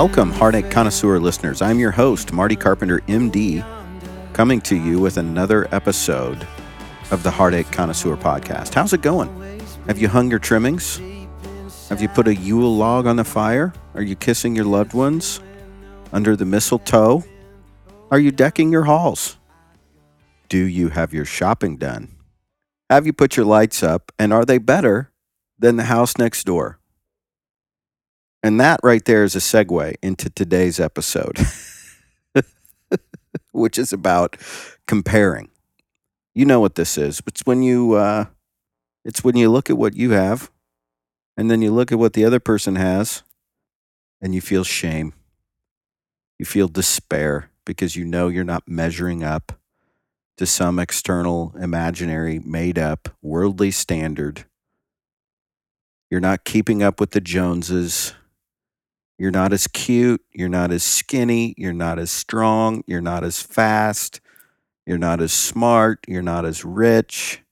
Welcome, Heartache Connoisseur listeners. I'm your host, Marty Carpenter, MD, coming to you with another episode of the Heartache Connoisseur podcast. How's it going? Have you hung your trimmings? Have you put a Yule log on the fire? Are you kissing your loved ones under the mistletoe? Are you decking your halls? Do you have your shopping done? Have you put your lights up and are they better than the house next door? And that right there is a segue into today's episode, which is about comparing. You know what this is. It's when you uh, it's when you look at what you have and then you look at what the other person has and you feel shame. You feel despair because you know you're not measuring up to some external, imaginary, made up, worldly standard. You're not keeping up with the Joneses. You're not as cute. You're not as skinny. You're not as strong. You're not as fast. You're not as smart. You're not as rich.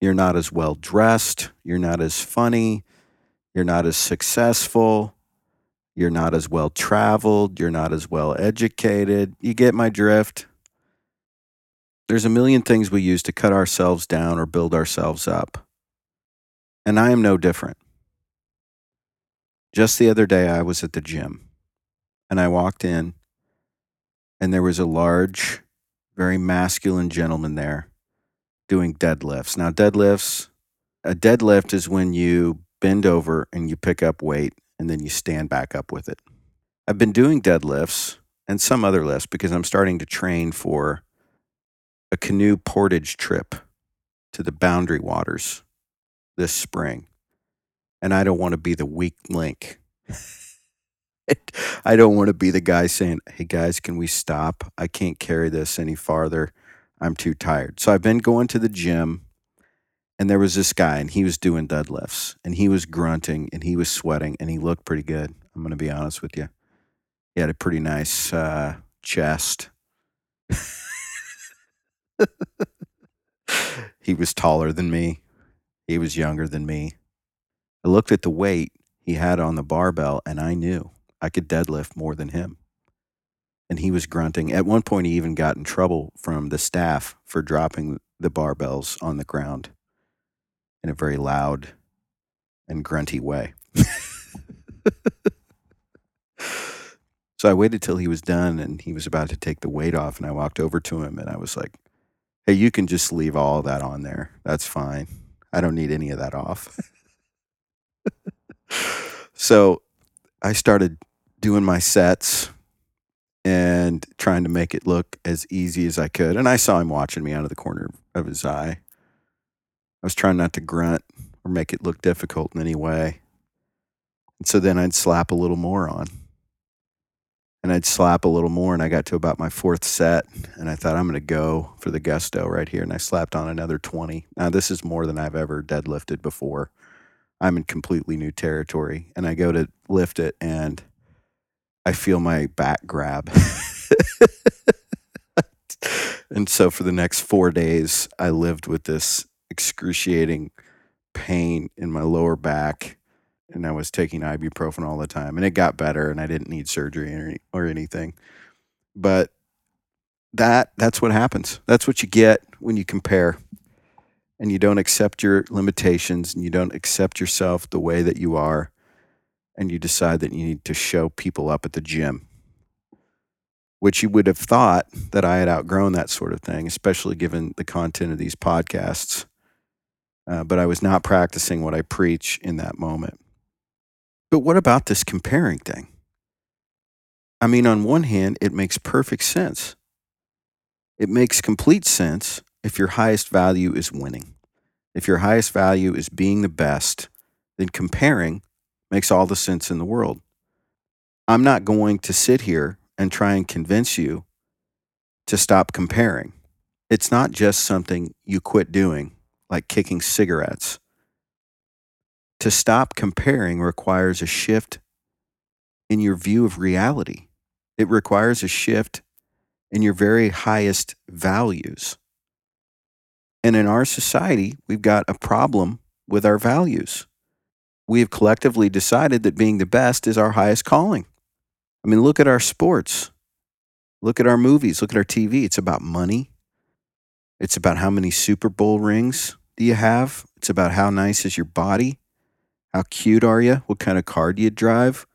You're not as well dressed. You're not as funny. You're not as successful. You're not as well traveled. You're not as well educated. You get my drift? There's a million things we use to cut ourselves down or build ourselves up. And I am no different. Just the other day, I was at the gym and I walked in, and there was a large, very masculine gentleman there doing deadlifts. Now, deadlifts, a deadlift is when you bend over and you pick up weight and then you stand back up with it. I've been doing deadlifts and some other lifts because I'm starting to train for a canoe portage trip to the Boundary Waters this spring. And I don't want to be the weak link. I don't want to be the guy saying, hey guys, can we stop? I can't carry this any farther. I'm too tired. So I've been going to the gym and there was this guy and he was doing deadlifts and he was grunting and he was sweating and he looked pretty good. I'm going to be honest with you. He had a pretty nice uh, chest. he was taller than me. He was younger than me. I looked at the weight he had on the barbell and I knew I could deadlift more than him. And he was grunting. At one point, he even got in trouble from the staff for dropping the barbells on the ground in a very loud and grunty way. so I waited till he was done and he was about to take the weight off. And I walked over to him and I was like, Hey, you can just leave all that on there. That's fine. I don't need any of that off. so I started doing my sets and trying to make it look as easy as I could. And I saw him watching me out of the corner of his eye. I was trying not to grunt or make it look difficult in any way. And so then I'd slap a little more on. And I'd slap a little more, and I got to about my fourth set, and I thought, I'm going to go for the gusto right here. And I slapped on another 20. Now, this is more than I've ever deadlifted before. I'm in completely new territory, and I go to lift it, and I feel my back grab. and so for the next four days, I lived with this excruciating pain in my lower back and I was taking ibuprofen all the time and it got better and I didn't need surgery or, or anything. But that that's what happens. That's what you get when you compare and you don't accept your limitations and you don't accept yourself the way that you are and you decide that you need to show people up at the gym which you would have thought that I had outgrown that sort of thing, especially given the content of these podcasts uh, but I was not practicing what I preach in that moment. But what about this comparing thing? I mean, on one hand, it makes perfect sense. It makes complete sense if your highest value is winning. If your highest value is being the best, then comparing makes all the sense in the world. I'm not going to sit here and try and convince you to stop comparing. It's not just something you quit doing like kicking cigarettes. To stop comparing requires a shift in your view of reality. It requires a shift in your very highest values. And in our society, we've got a problem with our values. We have collectively decided that being the best is our highest calling. I mean, look at our sports. Look at our movies. Look at our TV. It's about money. It's about how many Super Bowl rings do you have? It's about how nice is your body? How cute are you? What kind of car do you drive?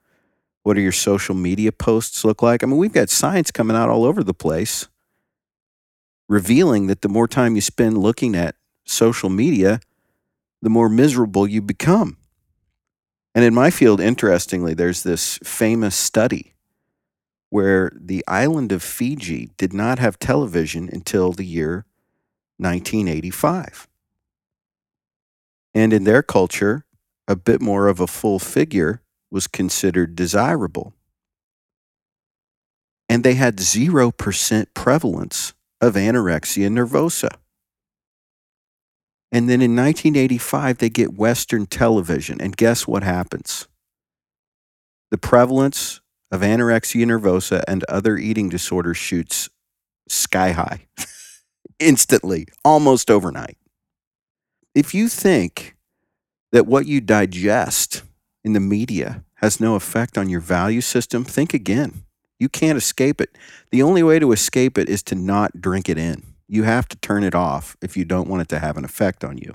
What do your social media posts look like? I mean, we've got science coming out all over the place revealing that the more time you spend looking at social media, the more miserable you become. And in my field, interestingly, there's this famous study where the island of Fiji did not have television until the year 1985. And in their culture, a bit more of a full figure was considered desirable. And they had 0% prevalence of anorexia nervosa. And then in 1985, they get Western television. And guess what happens? The prevalence of anorexia nervosa and other eating disorders shoots sky high instantly, almost overnight. If you think that what you digest in the media has no effect on your value system, think again. You can't escape it. The only way to escape it is to not drink it in. You have to turn it off if you don't want it to have an effect on you.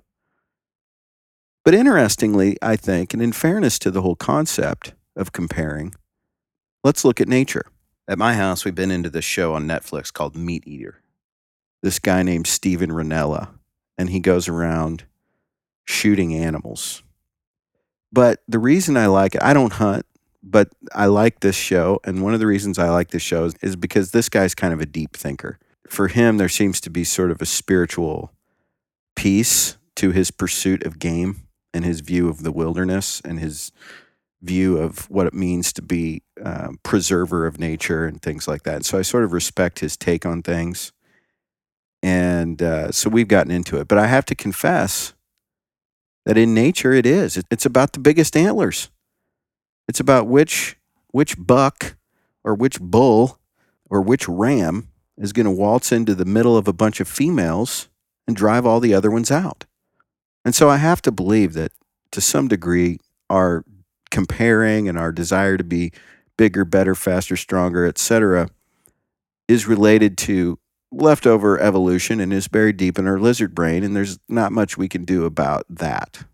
But interestingly, I think, and in fairness to the whole concept of comparing, let's look at nature. At my house, we've been into this show on Netflix called Meat Eater. This guy named Steven Rinella, and he goes around shooting animals. But the reason I like it, I don't hunt, but I like this show. And one of the reasons I like this show is, is because this guy's kind of a deep thinker. For him, there seems to be sort of a spiritual piece to his pursuit of game and his view of the wilderness and his view of what it means to be um, preserver of nature and things like that. So I sort of respect his take on things. And uh, so we've gotten into it. But I have to confess that in nature it is. It's about the biggest antlers. It's about which which buck or which bull or which ram is going to waltz into the middle of a bunch of females and drive all the other ones out. And so I have to believe that to some degree our comparing and our desire to be bigger, better, faster, stronger, etc., is related to leftover evolution and is buried deep in our lizard brain, and there's not much we can do about that.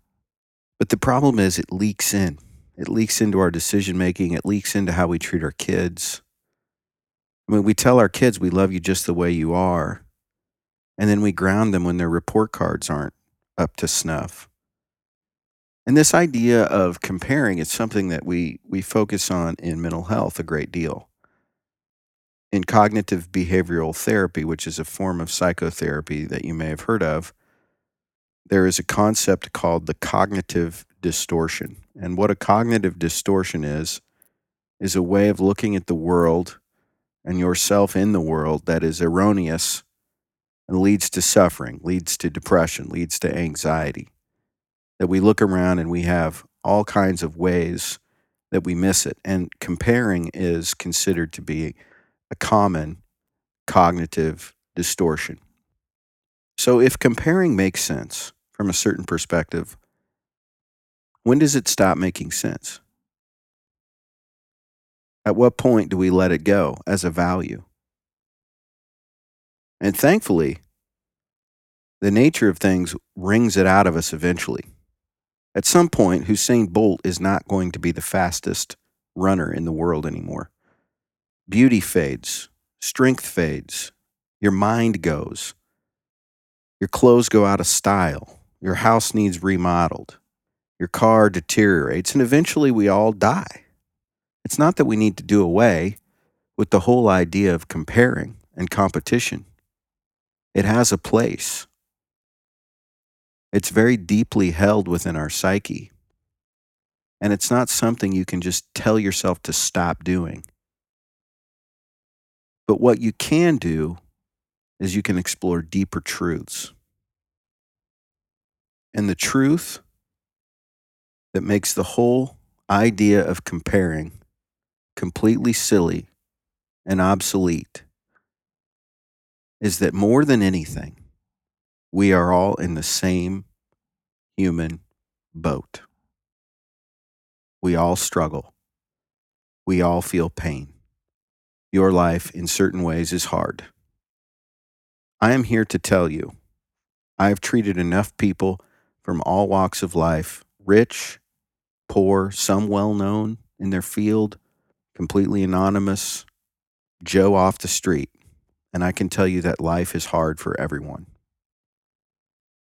But the problem is it leaks in. It leaks into our decision making, it leaks into how we treat our kids. I mean, we tell our kids we love you just the way you are, and then we ground them when their report cards aren't up to snuff. And this idea of comparing is something that we, we focus on in mental health a great deal. In cognitive behavioral therapy, which is a form of psychotherapy that you may have heard of, there is a concept called the cognitive distortion. And what a cognitive distortion is, is a way of looking at the world and yourself in the world that is erroneous and leads to suffering, leads to depression, leads to anxiety that we look around and we have all kinds of ways that we miss it. And comparing is considered to be a common cognitive distortion. So, if comparing makes sense from a certain perspective, when does it stop making sense? At what point do we let it go as a value? And thankfully, the nature of things wrings it out of us eventually. At some point, Usain Bolt is not going to be the fastest runner in the world anymore. Beauty fades, strength fades, your mind goes, your clothes go out of style, your house needs remodeled, your car deteriorates, and eventually we all die. It's not that we need to do away with the whole idea of comparing and competition, it has a place. It's very deeply held within our psyche. And it's not something you can just tell yourself to stop doing. But what you can do is you can explore deeper truths. And the truth that makes the whole idea of comparing completely silly and obsolete is that more than anything, we are all in the same human boat. We all struggle. We all feel pain. Your life, in certain ways, is hard. I am here to tell you I have treated enough people from all walks of life, rich, poor, some well known in their field, completely anonymous, Joe off the street, and I can tell you that life is hard for everyone.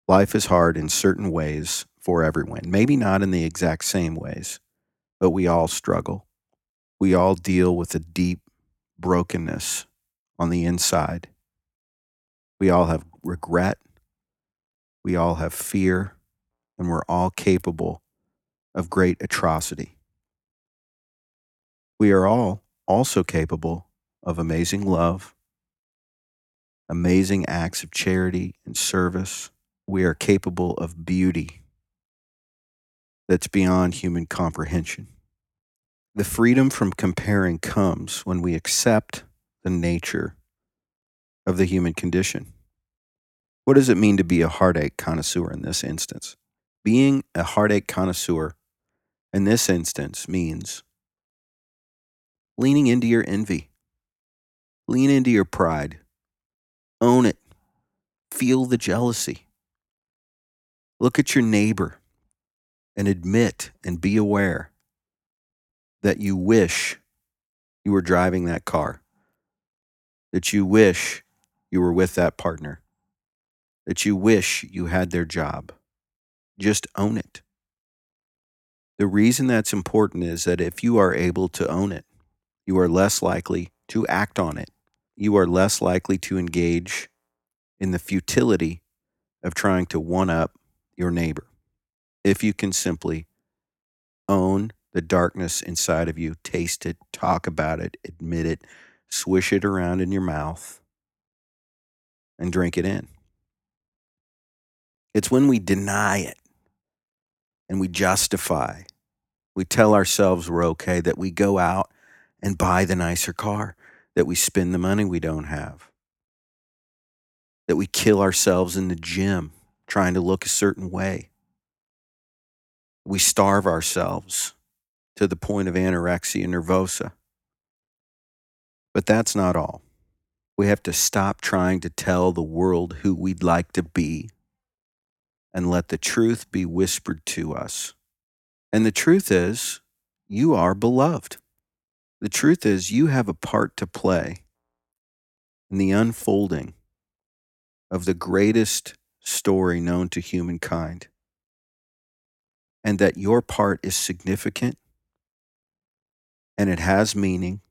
Life is hard in certain ways for everyone, maybe not in the exact same ways, but we all struggle. We all deal with a deep brokenness on the inside. We all have regret. We all have fear, and we're all capable of great atrocity. We are all also capable of amazing love, amazing acts of charity and service. We are capable of beauty that's beyond human comprehension. The freedom from comparing comes when we accept the nature of the human condition. What does it mean to be a heartache connoisseur in this instance? Being a heartache connoisseur in this instance means leaning into your envy, lean into your pride, own it, feel the jealousy. Look at your neighbor and admit and be aware that you wish you were driving that car, that you wish you were with that partner, that you wish you had their job. Just own it. The reason that's important is that if you are able to own it, you are less likely to act on it. You are less likely to engage in the futility of trying to one up your neighbor. If you can simply own the darkness inside of you, taste it, talk about it, admit it, swish it around in your mouth, and drink it in. It's when we deny it and we justify, we tell ourselves we're okay, that we go out and buy the nicer car, that we spend the money we don't have, that we kill ourselves in the gym trying to look a certain way. We starve ourselves to the point of anorexia nervosa. But that's not all. We have to stop trying to tell the world who we'd like to be and let the truth be whispered to us. And the truth is, you are beloved. The truth is, you have a part to play in the unfolding of the greatest story known to humankind, and that your part is significant and it has meaning,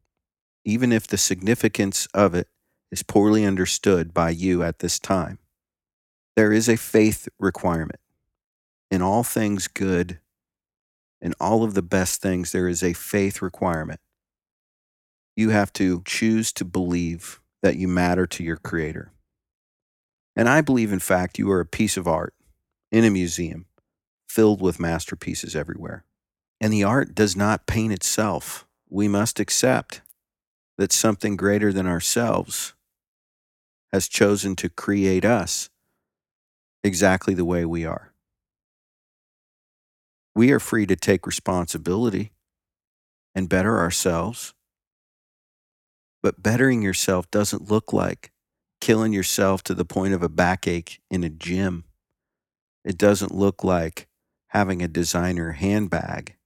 even if the significance of it is poorly understood by you at this time. There is a faith requirement. In all things good, in all of the best things, there is a faith requirement. You have to choose to believe that you matter to your Creator. And I believe, in fact, you are a piece of art in a museum filled with masterpieces everywhere. And the art does not paint itself we must accept that something greater than ourselves has chosen to create us exactly the way we are. We are free to take responsibility and better ourselves. But bettering yourself doesn't look like killing yourself to the point of a backache in a gym. It doesn't look like having a designer handbag.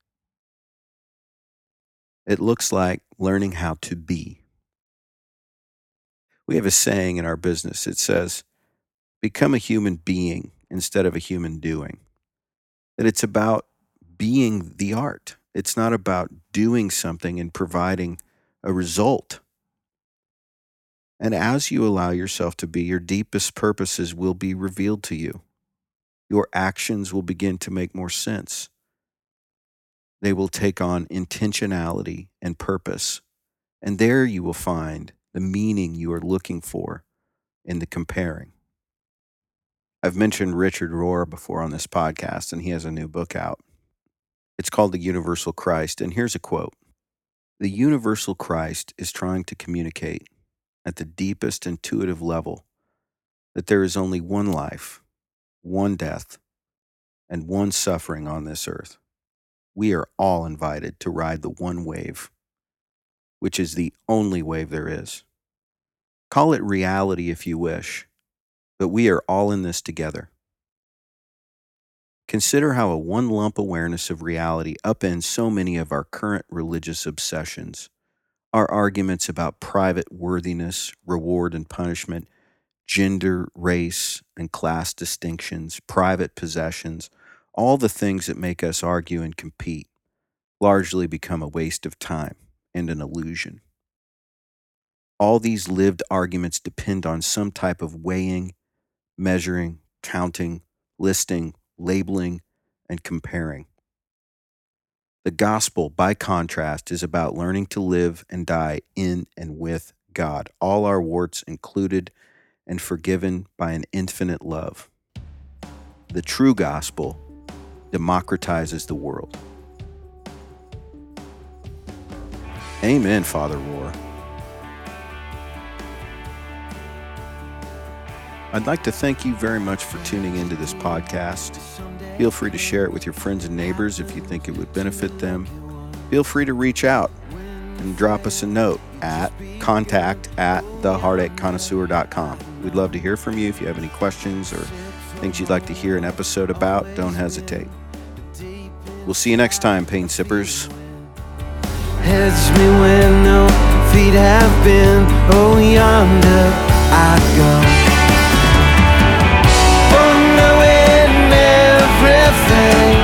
It looks like learning how to be. We have a saying in our business it says, become a human being instead of a human doing. That it's about being the art, it's not about doing something and providing a result. And as you allow yourself to be, your deepest purposes will be revealed to you. Your actions will begin to make more sense they will take on intentionality and purpose. And there you will find the meaning you are looking for in the comparing. I've mentioned Richard Rohr before on this podcast, and he has a new book out. It's called The Universal Christ. And here's a quote The universal Christ is trying to communicate at the deepest intuitive level that there is only one life, one death, and one suffering on this earth we are all invited to ride the one wave which is the only wave there is. Call it reality if you wish, but we are all in this together. Consider how a one lump awareness of reality upends so many of our current religious obsessions. Our arguments about private worthiness, reward and punishment, gender, race, and class distinctions, private possessions, all the things that make us argue and compete, largely become a waste of time and an illusion. All these lived arguments depend on some type of weighing, measuring, counting, listing, labeling, and comparing. The gospel, by contrast, is about learning to live and die in and with God, all our warts included and forgiven by an infinite love. The true gospel democratizes the world. Amen, Father Rohr. I'd like to thank you very much for tuning into this podcast. Feel free to share it with your friends and neighbors if you think it would benefit them. Feel free to reach out and drop us a note at contact at theheartacheconnoisseur.com. We'd love to hear from you if you have any questions or things you'd like to hear an episode about. Don't hesitate. We'll see you next time, Pain Sippers. Heads me when no feet have been. Oh, yonder I go. nothing.